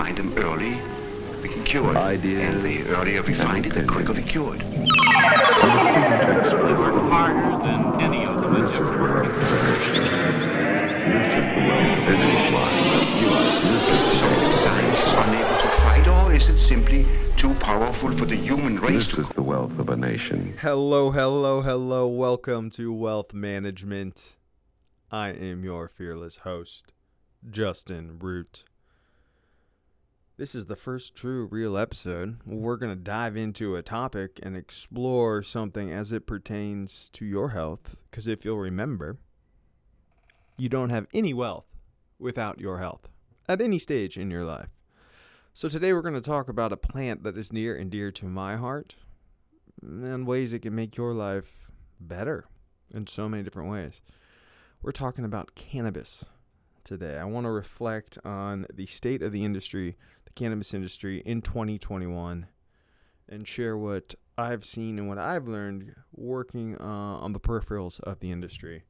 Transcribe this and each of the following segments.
find them early, we can cure it. Ideas and the earlier we find it, the quicker we opinions. cure it. They work harder than any of them has ever worked. This is the way of finish line that So missing. science is unable to fight, or is it simply too powerful for the human race This to is the wealth of a nation. Hello, hello, hello. Welcome to Wellth Management. I am your fearless host, Justin Root. This is the first true real episode. We're going to dive into a topic and explore something as it pertains to your health. Because if you'll remember, you don't have any wealth without your health at any stage in your life. So today we're going to talk about a plant that is near and dear to my heart and ways it can make your life better in so many different ways. We're talking about cannabis today. I want to reflect on the state of the industry, the cannabis industry in 2021, and share what I've seen and what I've learned working uh, on the peripherals of the industry.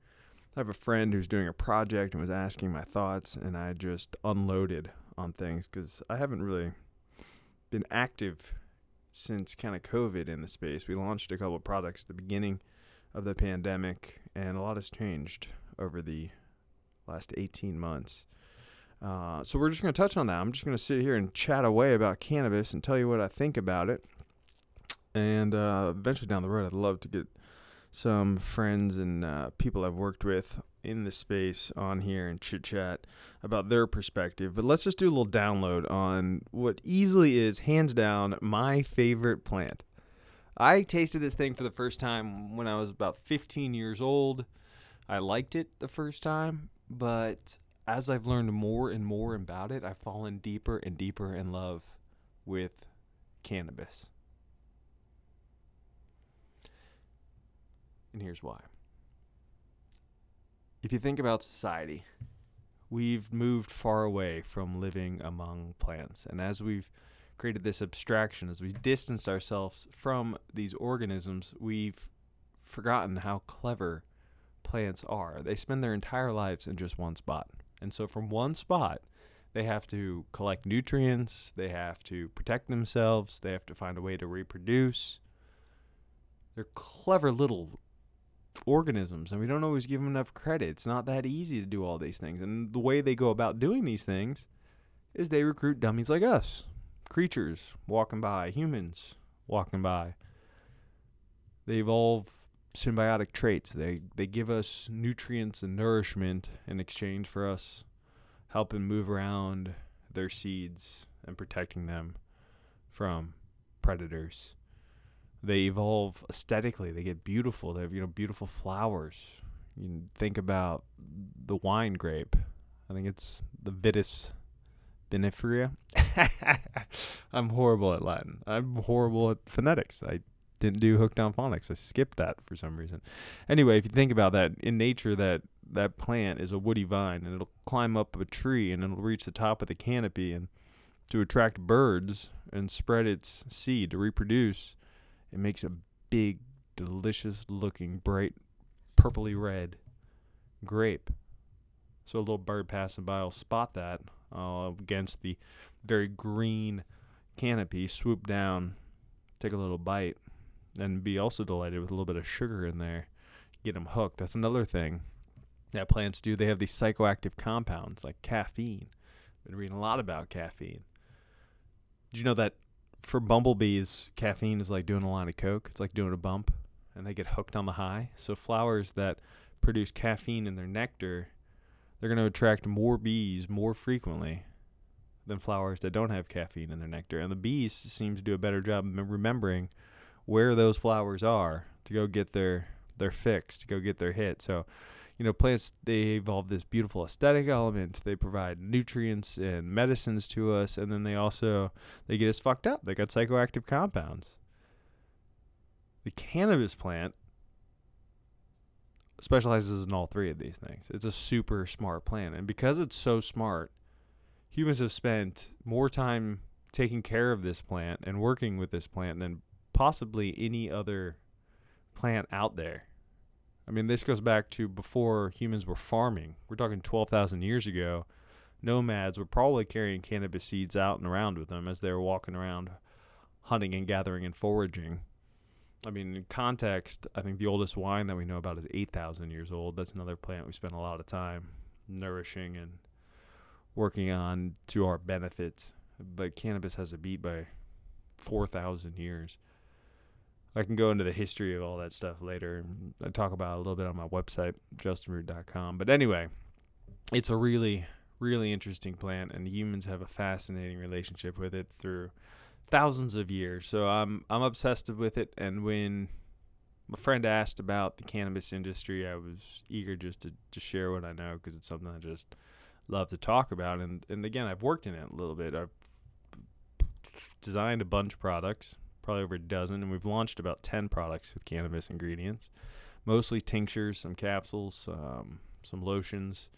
I have a friend who's doing a project and was asking my thoughts, and I just unloaded on things because I haven't really been active since kind of COVID in the space. We launched a couple of products at the beginning of the pandemic, and a lot has changed over the last 18 months. Uh, so we're just going to touch on that. I'm just going to sit here and chat away about cannabis and tell you what I think about it. And uh, eventually down the road, I'd love to get some friends and uh, people I've worked with in the space on here and chit chat about their perspective. But let's just do a little download on what easily is, hands down, my favorite plant. I tasted this thing for the first time when I was about 15 years old. I liked it the first time, but as I've learned more and more about it, I've fallen deeper and deeper in love with cannabis. And here's why. If you think about society, we've moved far away from living among plants. And as we've created this abstraction, as we've distanced ourselves from these organisms, we've forgotten how clever plants are. They spend their entire lives in just one spot. And so from one spot, they have to collect nutrients, they have to protect themselves, they have to find a way to reproduce. They're clever little organisms, and we don't always give them enough credit. It's not that easy to do all these things. And the way they go about doing these things is they recruit dummies like us creatures walking by, humans walking by. They evolve symbiotic traits. They they give us nutrients and nourishment in exchange for us helping move around their seeds and protecting them from predators. They evolve aesthetically. They get beautiful. They have you know beautiful flowers. You think about the wine grape. I think it's the Vitis vinifera. I'm horrible at Latin. I'm horrible at phonetics. I didn't do hooked on phonics. I skipped that for some reason. Anyway, if you think about that, in nature, that that plant is a woody vine, and it'll climb up a tree, and it'll reach the top of the canopy, and to attract birds and spread its seed to reproduce, it makes a big, delicious-looking, bright, purpley red grape. So a little bird passing by will spot that uh, against the very green canopy, swoop down, take a little bite, and be also delighted with a little bit of sugar in there. Get them hooked. That's another thing that plants do. They have these psychoactive compounds like caffeine. Been reading a lot about caffeine. Did you know that for bumblebees, caffeine is like doing a line of coke? It's like doing a bump, and they get hooked on the high. So flowers that produce caffeine in their nectar, they're going to attract more bees more frequently than flowers that don't have caffeine in their nectar. And the bees seem to do a better job remembering where those flowers are to go get their their fix, to go get their hit. So, you know, plants they evolve this beautiful aesthetic element. They provide nutrients and medicines to us, and then they also they get us fucked up. They got psychoactive compounds. The cannabis plant specializes in all three of these things. It's a super smart plant, and because it's so smart, humans have spent more time taking care of this plant and working with this plant than possibly any other plant out there. I mean, this goes back to before humans were farming. We're talking 12,000 years ago. nomads were probably carrying cannabis seeds out and around with them as they were walking around hunting and gathering and foraging. I mean, in context, I think the oldest wine that we know about is 8,000 years old. That's another plant we spend a lot of time nourishing and working on to our benefit. But cannabis has a beat by 4,000 years. I can go into the history of all that stuff later. I talk about it a little bit on my website, justinroot.com. But anyway, it's a really, really interesting plant, and humans have a fascinating relationship with it through thousands of years. So I'm I'm obsessed with it. And when my friend asked about the cannabis industry, I was eager just to, to share what I know because it's something I just love to talk about. And and again, I've worked in it a little bit. I've designed a bunch of products, probably over a dozen, and we've launched about ten products with cannabis ingredients, mostly tinctures, some capsules, um, some lotions.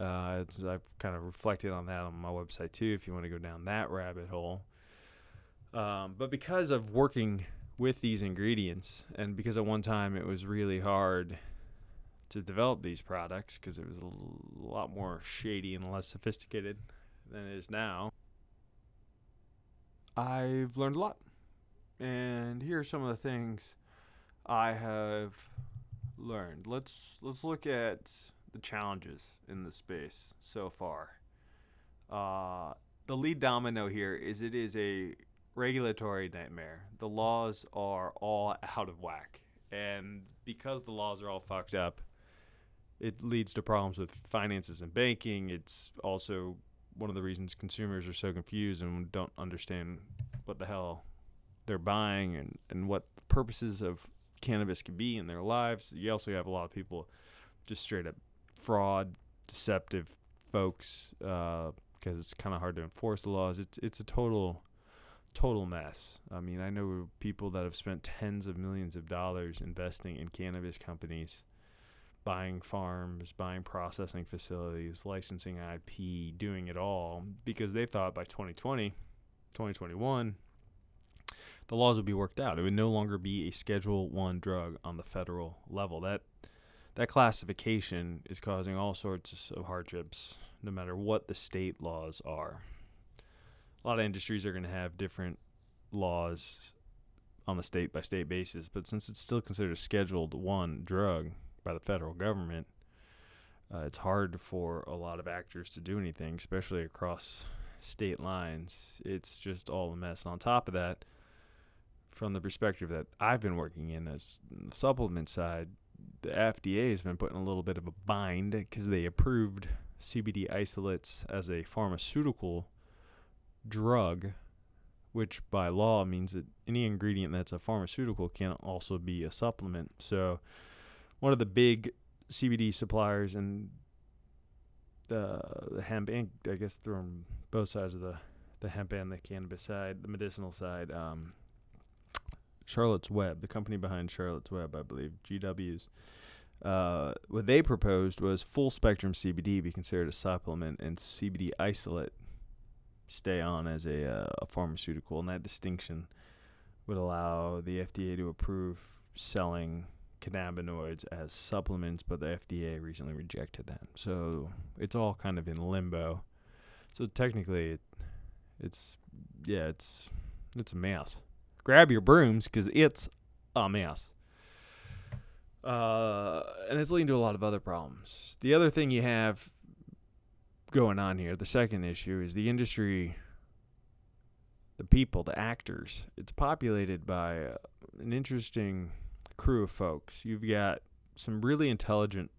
Uh, I've kind of reflected on that on my website too. If you want to go down that rabbit hole. Um, but because of working with these ingredients, and because at one time it was really hard to develop these products because it was a lot more shady and less sophisticated than it is now, I've learned a lot. And here are some of the things I have learned. Let's let's look at the challenges in the space so far. Uh, the lead domino here is it is a regulatory nightmare. The laws are all out of whack. And because the laws are all fucked up, it leads to problems with finances and banking. It's also one of the reasons consumers are so confused and don't understand what the hell they're buying and, and what purposes of cannabis can be in their lives. You also have a lot of people just straight up fraud, deceptive folks because uh, it's kind of hard to enforce the laws. It's it's a total total mess. I mean, I know people that have spent tens of millions of dollars investing in cannabis companies, buying farms, buying processing facilities, licensing IP, doing it all because they thought by 2020, 2021, the laws would be worked out. It would no longer be a Schedule 1 drug on the federal level. That that classification is causing all sorts of hardships no matter what the state laws are a lot of industries are going to have different laws on the state by state basis, but since it's still considered a scheduled one drug by the federal government, uh, it's hard for a lot of actors to do anything, especially across state lines. It's just all a mess. And on top of that, from the perspective that I've been working in as the supplement side, the FDA has been put in a little bit of a bind because they approved CBD isolates as a pharmaceutical drug, which by law means that any ingredient that's a pharmaceutical can also be a supplement. So, one of the big CBD suppliers and the, the hemp and I guess from both sides of the the hemp and the cannabis side, the medicinal side, um, Charlotte's Web, the company behind Charlotte's Web, I believe, GW's. Uh, what they proposed was full spectrum CBD be considered a supplement and CBD isolate stay on as a, uh, a pharmaceutical, and that distinction would allow the FDA to approve selling cannabinoids as supplements, but the FDA recently rejected that. So it's all kind of in limbo. So technically, it, it's yeah, it's it's a mess. Grab your brooms because it's a mess. Uh, and it's leading to a lot of other problems. The other thing you have going on here. The second issue is the industry, the people, the actors. It's populated by uh, an interesting crew of folks. You've got some really intelligent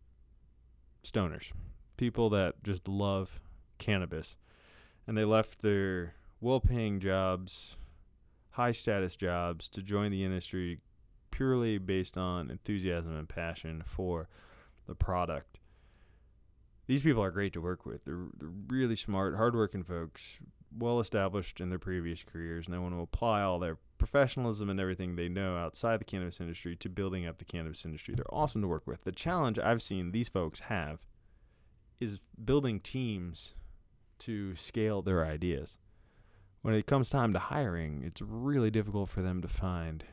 stoners, people that just love cannabis, and they left their well paying jobs, high status jobs to join the industry purely based on enthusiasm and passion for the product these people are great to work with. They're, they're really smart, hardworking folks, well established in their previous careers, and they want to apply all their professionalism and everything they know outside the cannabis industry to building up the cannabis industry. They're awesome to work with. The challenge I've seen these folks have is building teams to scale their ideas. When it comes time to hiring, it's really difficult for them to find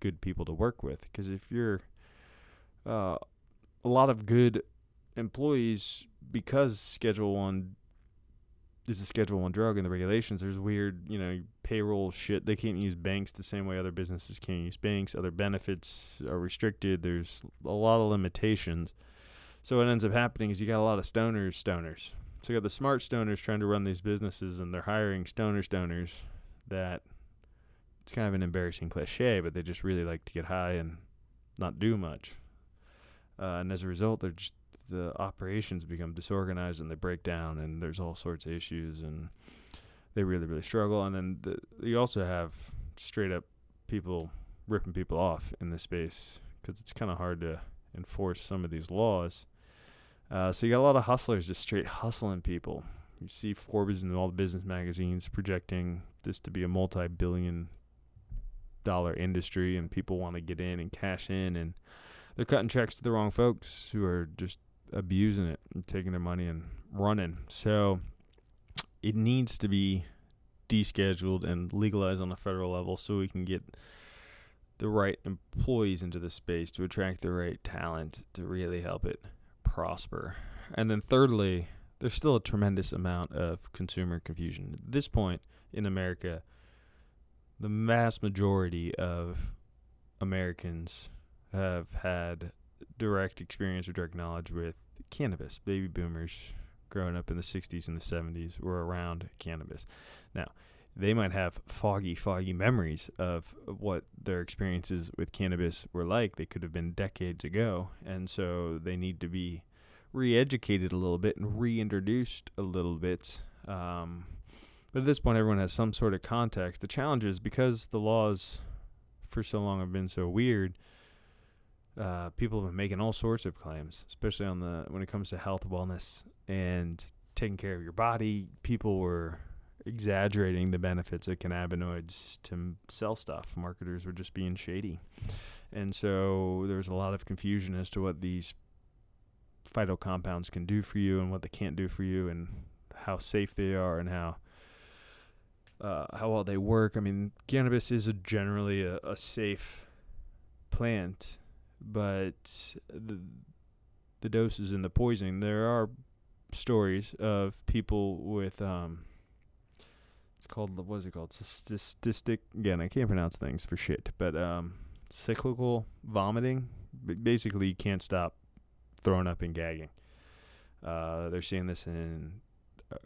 good people to work with because if you're uh, a lot of good employees because Schedule One is a Schedule One drug and the regulations. There's weird, you know, payroll shit. They can't use banks the same way other businesses can't use banks. Other benefits are restricted. There's a lot of limitations. So what ends up happening is you got a lot of stoners, stoners. So you got the smart stoners trying to run these businesses, and they're hiring stoner stoners that it's kind of an embarrassing cliche, but they just really like to get high and not do much. Uh, and as a result, they're just the operations become disorganized and they break down, and there's all sorts of issues, and they really really struggle. And then the, you also have straight up people ripping people off in this space because it's kind of hard to enforce some of these laws. Uh, so you got a lot of hustlers just straight hustling people. You see Forbes and all the business magazines projecting this to be a multi-billion dollar industry, and people want to get in and cash in, and they're cutting checks to the wrong folks who are just abusing it and taking their money and running. So it needs to be descheduled and legalized on a federal level so we can get the right employees into the space to attract the right talent to really help it prosper. And then thirdly, there's still a tremendous amount of consumer confusion. At this point in America, the vast majority of Americans have had direct experience or direct knowledge with cannabis. Baby boomers growing up in the 60s and the 70s were around cannabis. Now, they might have foggy, foggy memories of what their experiences with cannabis were like. They could have been decades ago. And so they need to be re educated a little bit and reintroduced a little bit. Um, but at this point, everyone has some sort of context. The challenge is because the laws for so long have been so weird. Uh, people have been making all sorts of claims, especially on the when it comes to health, wellness, and taking care of your body. People were exaggerating the benefits of cannabinoids to sell stuff. Marketers were just being shady. And so there's a lot of confusion as to what these phyto compounds can do for you and what they can't do for you and how safe they are and how uh, how well they work. I mean, cannabis is a generally a, a safe plant, but the the doses and the poisoning. There are stories of people with um, called what is it called? Statistic. Again, I can't pronounce things for shit, but um, cyclical vomiting. Basically, you can't stop throwing up and gagging. Uh, they're seeing this in uh,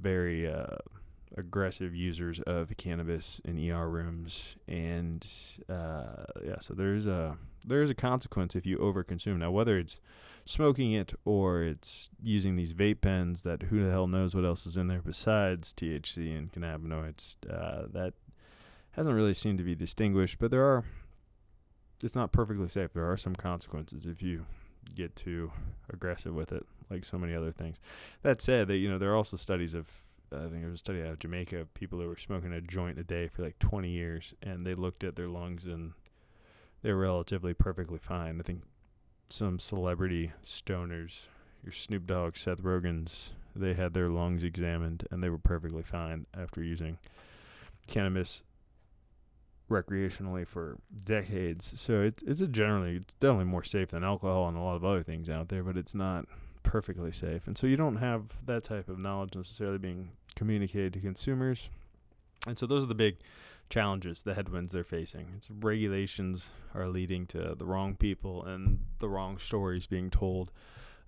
very uh, aggressive users of cannabis in ER rooms, and uh, yeah, so there's a there's a consequence if you overconsume. Now, whether it's smoking it or it's using these vape pens that who the hell knows what else is in there besides THC and cannabinoids, uh, that hasn't really seemed to be distinguished. But there are, it's not perfectly safe. There are some consequences if you get too aggressive with it, like so many other things. That said, that you know there are also studies of I think there was a study out of Jamaica people who were smoking a joint a day for like 20 years, and they looked at their lungs and they're relatively perfectly fine. I think some celebrity stoners, your Snoop Dogg, Seth Rogen's, they had their lungs examined and they were perfectly fine after using cannabis recreationally for decades. So it's it's a generally it's definitely more safe than alcohol and a lot of other things out there, but it's not perfectly safe. And so you don't have that type of knowledge necessarily being communicated to consumers. And so those are the big challenges, the headwinds they're facing. It's regulations are leading to the wrong people and the wrong stories being told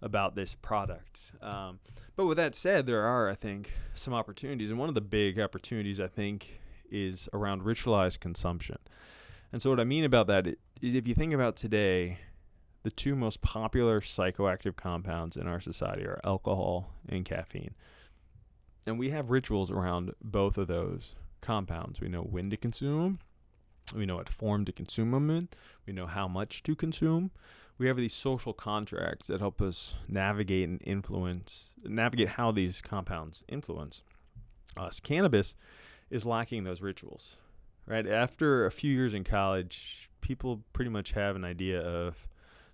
about this product. Um, but with that said, there are, I think, some opportunities. And one of the big opportunities, I think, is around ritualized consumption. And so, what I mean about that is if you think about today, the two most popular psychoactive compounds in our society are alcohol and caffeine. And we have rituals around both of those compounds. We know when to consume them. We know what form to consume them in. We know how much to consume. We have these social contracts that help us navigate and influence, navigate how these compounds influence us. Cannabis is lacking those rituals, right? After a few years in college, people pretty much have an idea of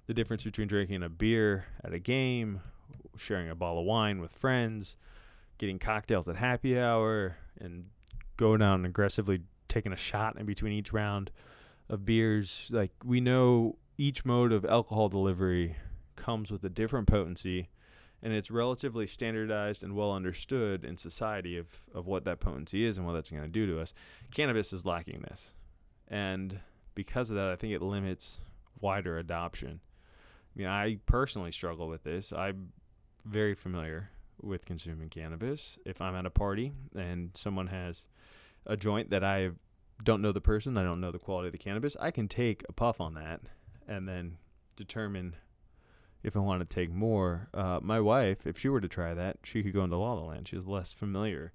the difference between drinking a beer at a game, sharing a bottle of wine with friends, getting cocktails at happy hour, and go down aggressively taking a shot in between each round of beers. Like we know each mode of alcohol delivery comes with a different potency and it's relatively standardized and well understood in society of, of what that potency is and what that's going to do to us. Cannabis is lacking this. And because of that, I think it limits wider adoption. Mean, I personally struggle with this. I'm very familiar with consuming cannabis. If I'm at a party and someone has a joint that I don't know the person, I don't know the quality of the cannabis, I can take a puff on that and then determine if I want to take more. Uh, my wife, if she were to try that, she could go into La La Land. She's less familiar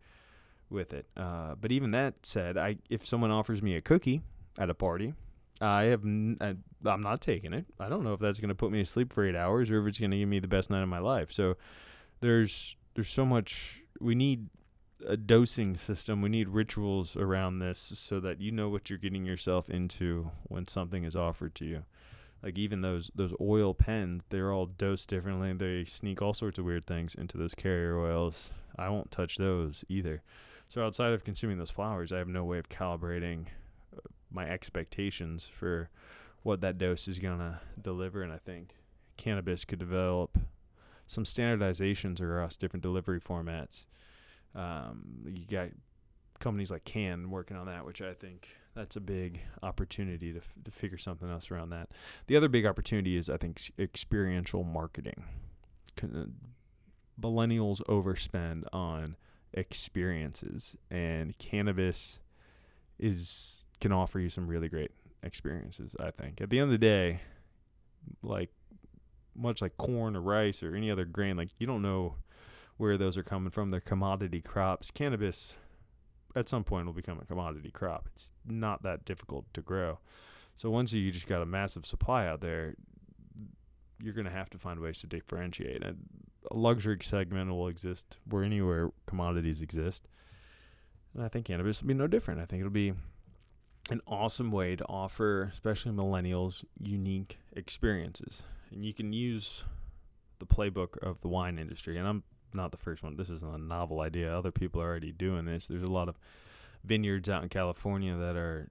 with it. Uh, but even that said, I if someone offers me a cookie at a party, I have n- I, I'm not taking it. I don't know if that's going to put me to sleep for eight hours or if it's going to give me the best night of my life. So there's there's so much we need a dosing system. We need rituals around this so that you know what you're getting yourself into when something is offered to you. Like even those those oil pens, they're all dosed differently. They sneak all sorts of weird things into those carrier oils. I won't touch those either. So outside of consuming those flowers, I have no way of calibrating my expectations for what that dose is going to deliver and I think cannabis could develop some standardizations across different delivery formats. Um, you got companies like Cann working on that, which I think that's a big opportunity to, f- to figure something else around that. The other big opportunity is, I think, experiential marketing. Uh, millennials overspend on experiences, and cannabis is can offer you some really great experiences. I think at the end of the day, like much like corn or rice or any other grain, like you don't know where those are coming from. They're commodity crops. Cannabis at some point will become a commodity crop. It's not that difficult to grow. So once you just got a massive supply out there, you're going to have to find ways to differentiate. And a luxury segment will exist where anywhere commodities exist. And I think cannabis will be no different. I think it'll be an awesome way to offer, especially millennials, unique experiences. And you can use the playbook of the wine industry. And I'm not the first one. This isn't a novel idea. Other people are already doing this. There's a lot of vineyards out in California that are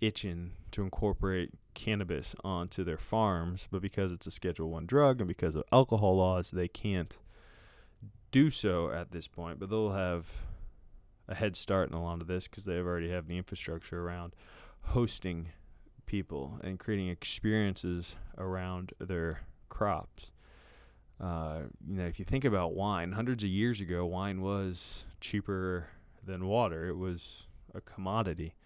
itching to incorporate cannabis onto their farms, but because it's a Schedule One drug and because of alcohol laws, they can't do so at this point. But they'll have a head start in a lot of this because they already have the infrastructure around hosting people and creating experiences around their crops. Uh, you know, if you think about wine, hundreds of years ago, wine was cheaper than water. It was a commodity.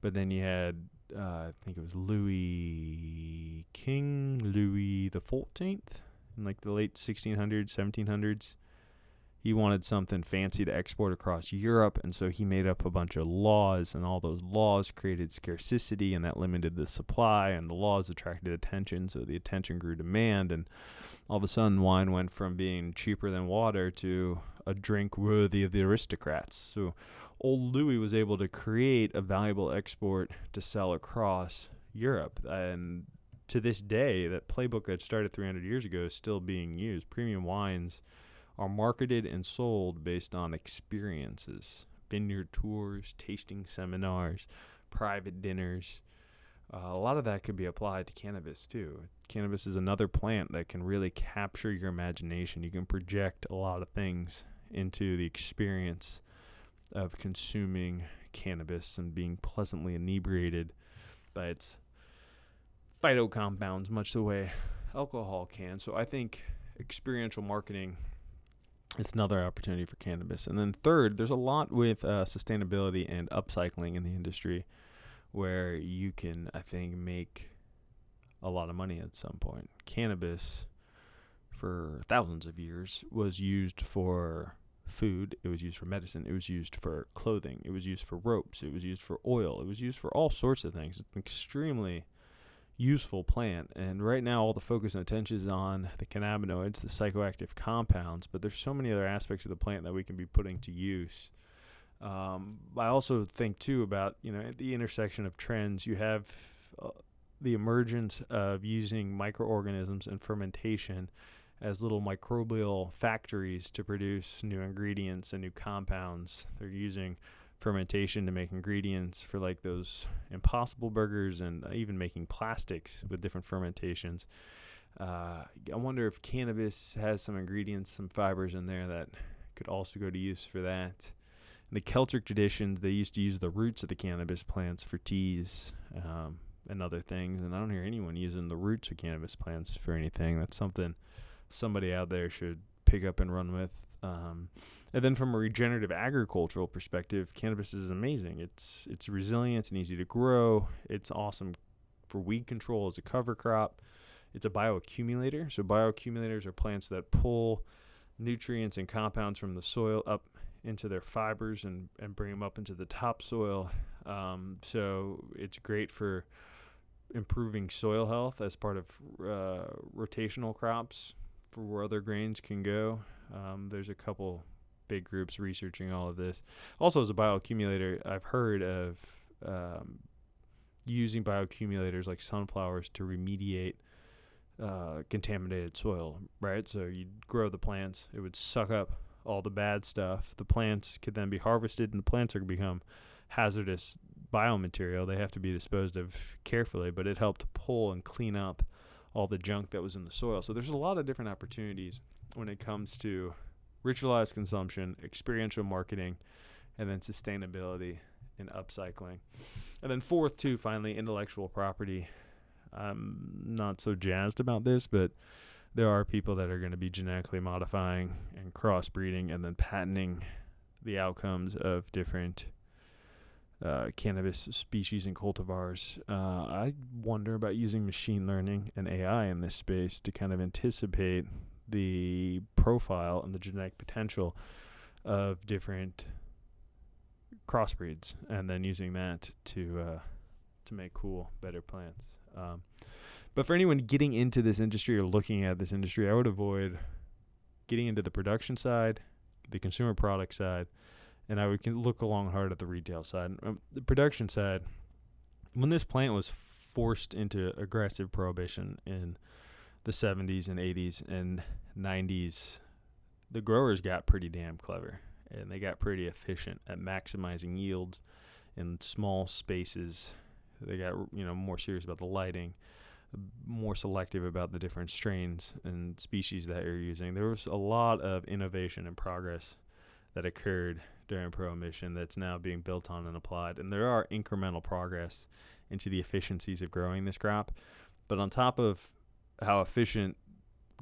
But then you had, uh, I think it was Louis King, Louis the Fourteenth, in like the late 1600s, 1700s. He wanted something fancy to export across Europe, and so he made up a bunch of laws, and all those laws created scarcity, and that limited the supply, and the laws attracted attention, so the attention grew demand, and all of a sudden wine went from being cheaper than water to a drink worthy of the aristocrats. So old Louis was able to create a valuable export to sell across Europe. And to this day, that playbook that started 300 years ago is still being used. Premium wines are marketed and sold based on experiences vineyard tours, tasting seminars, private dinners. Uh, a lot of that could be applied to cannabis too. Cannabis is another plant that can really capture your imagination. You can project a lot of things into the experience of consuming cannabis and being pleasantly inebriated by its phytocompounds, much the way alcohol can. So I think experiential marketing is another opportunity for cannabis. And then third, there's a lot with uh, sustainability and upcycling in the industry where you can, I think, make a lot of money at some point. Cannabis, for thousands of years, was used for food, it was used for medicine, it was used for clothing, it was used for ropes, it was used for oil, it was used for all sorts of things. It's extremely useful plant. And right now, all the focus and attention is on the cannabinoids, the psychoactive compounds, but there's so many other aspects of the plant that we can be putting to use. Um, I also think too about you know at the intersection of trends. You have uh, the emergence of using microorganisms and fermentation as little microbial factories to produce new ingredients and new compounds. They're using fermentation to make ingredients for like those impossible burgers and even making plastics with different fermentations. Uh, I wonder if cannabis has some ingredients, some fibers in there that could also go to use for that. In the Celtic traditions, they used to use the roots of the cannabis plants for teas um, and other things, and I don't hear anyone using the roots of cannabis plants for anything. That's something somebody out there should pick up and run with. Um, and then from a regenerative agricultural perspective, cannabis is amazing. It's it's resilient and easy to grow. It's awesome for weed control as a cover crop. It's a bioaccumulator. So bioaccumulators are plants that pull nutrients and compounds from the soil up into their fibers and, and bring them up into the topsoil. Um, so it's great for improving soil health as part of uh, rotational crops for where other grains can go. Um, there's a couple big groups researching all of this. Also, as a bioaccumulator, I've heard of um, using bioaccumulators like sunflowers to remediate uh, contaminated soil, right? So you'd grow the plants, it would suck up all the bad stuff. The plants could then be harvested, and the plants are become hazardous biomaterial. They have to be disposed of carefully, but it helped pull and clean up all the junk that was in the soil. So there's a lot of different opportunities when it comes to ritualized consumption, experiential marketing, and then sustainability and upcycling. And then fourth, too, finally, intellectual property. I'm not so jazzed about this, but there are people that are going to be genetically modifying and crossbreeding and then patenting the outcomes of different uh, cannabis species and cultivars. Uh, I wonder about using machine learning and AI in this space to kind of anticipate the profile and the genetic potential of different crossbreeds, and then using that to uh, to make cool, better plants. Um, but for anyone getting into this industry or looking at this industry, I would avoid getting into the production side, the consumer product side, and I would look along hard at the retail side. Um, the production side, when this plant was forced into aggressive prohibition in the 70s and 80s and 90s, the growers got pretty damn clever and they got pretty efficient at maximizing yields in small spaces. They got you know more serious about the lighting, more selective about the different strains and species that you're using. There was a lot of innovation and progress that occurred during prohibition that's now being built on and applied, and there are incremental progress into the efficiencies of growing this crop. But on top of how efficient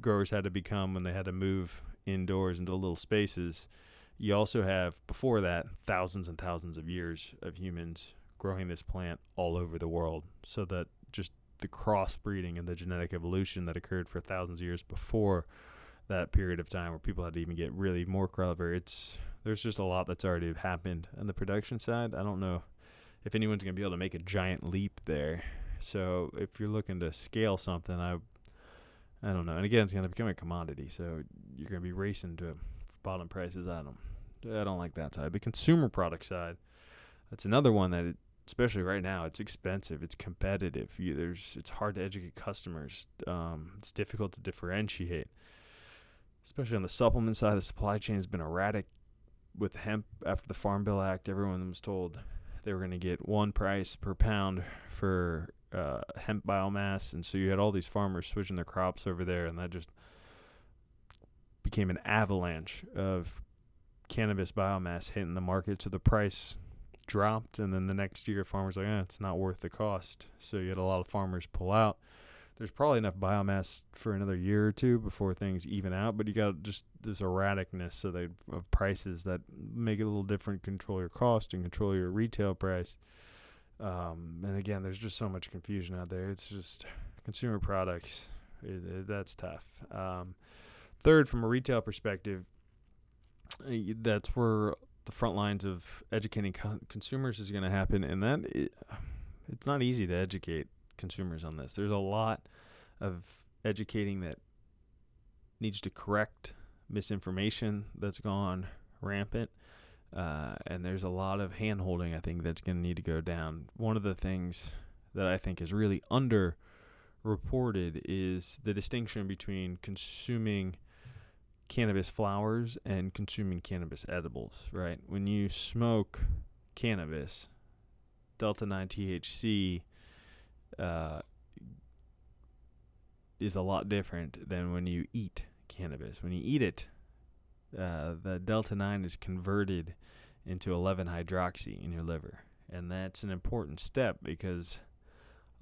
growers had to become when they had to move indoors into little spaces, you also have before that thousands and thousands of years of humans growing this plant all over the world so that just the crossbreeding and the genetic evolution that occurred for thousands of years before that period of time where people had to even get really more clever it's there's just a lot that's already happened. On the production side i don't know if anyone's going to be able to make a giant leap there. So if you're looking to scale something i I don't know. And again, it's going to become a commodity, so you're going to be racing to bottom prices. I don't, I don't like that side. The consumer product side, that's another one that, it, especially right now, it's expensive. It's competitive. You, there's, it's hard to educate customers. Um, it's difficult to differentiate, especially on the supplement side. The supply chain has been erratic with hemp after the Farm Bill Act. Everyone was told they were going to get one price per pound for uh, hemp biomass, and so you had all these farmers switching their crops over there, and that just became an avalanche of cannabis biomass hitting the market. So the price dropped, and then the next year, farmers like, eh, it's not worth the cost. So you had a lot of farmers pull out. There's probably enough biomass for another year or two before things even out, but you got just this erraticness of, prices that make it a little different. Control your cost and control your retail price. Um, and again, there's just so much confusion out there. It's just consumer products. It, it, that's tough. Um, third, from a retail perspective, uh, that's where the front lines of educating co- consumers is going to happen, and that it, it's not easy to educate consumers on this. There's a lot of educating that needs to correct misinformation that's gone rampant. Uh, and there's a lot of hand holding I think that's going to need to go down. One of the things that I think is really underreported is the distinction between consuming cannabis flowers and consuming cannabis edibles, right? When you smoke cannabis, delta 9 THC uh, is a lot different than when you eat cannabis. When you eat it, uh, the delta 9 is converted into 11 hydroxy in your liver. And that's an important step because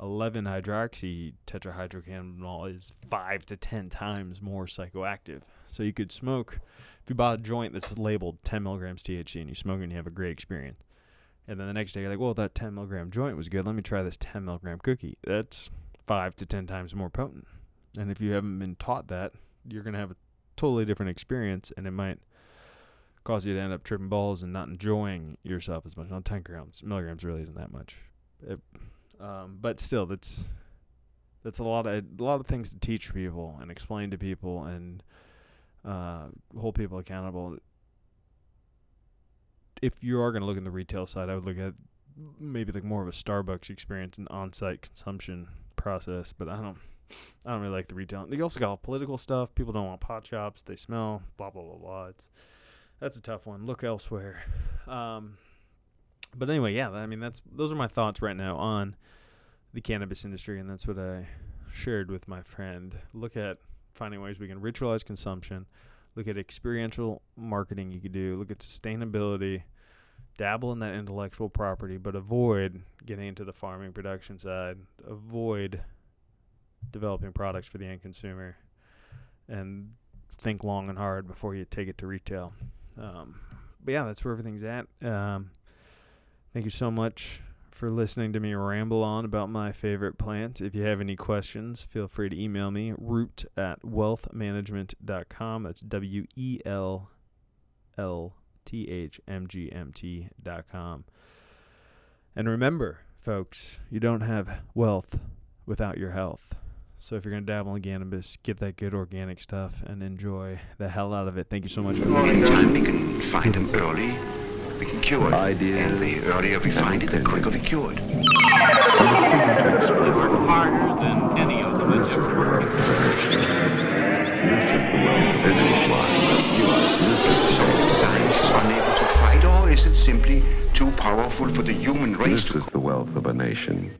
11 hydroxy tetrahydrocannabinol is 5 to 10 times more psychoactive. So you could smoke, if you bought a joint that's labeled 10 milligrams THC and you smoke it and you have a great experience. And then the next day you're like, well, that 10 milligram joint was good. Let me try this 10 milligram cookie. That's 5 to 10 times more potent. And if you haven't been taught that, you're going to have a totally different experience and it might cause you to end up tripping balls and not enjoying yourself as much. On 10 grams, milligrams really isn't that much. It, um, but still, that's that's a lot of a lot of things to teach people and explain to people and uh, hold people accountable. If you are going to look in the retail side, I would look at maybe like more of a Starbucks experience, and on-site consumption process. But I don't, I don't really like the retail. They also got all political stuff. People don't want pot shops. They smell. Blah blah blah blah. It's that's a tough one. Look elsewhere. Um, but anyway, yeah. I mean, that's those are my thoughts right now on the cannabis industry, and that's what I shared with my friend. Look at finding ways we can ritualize consumption. Look at experiential marketing you could do. Look at sustainability. Dabble in that intellectual property, but avoid getting into the farming production side. Avoid developing products for the end consumer, and think long and hard before you take it to retail. Um, but yeah, that's where everything's at. Um, thank you so much for listening to me ramble on about my favorite plant. If you have any questions, feel free to email me, root at wealthmanagement.com. That's W E L L T H M G M T.com. And remember, folks, you don't have wealth without your health. So if you're going to dabble in cannabis, get that good organic stuff and enjoy the hell out of it. Thank you so much for listening. Anytime we can find them early, we can cure it. Ideas And the earlier we find it, the quicker we cure it. Harder than any of them has ever worked. This is the wealth of evidence line that you are So science is unable to fight, or is it simply too powerful for the human race This is the wealth of a nation.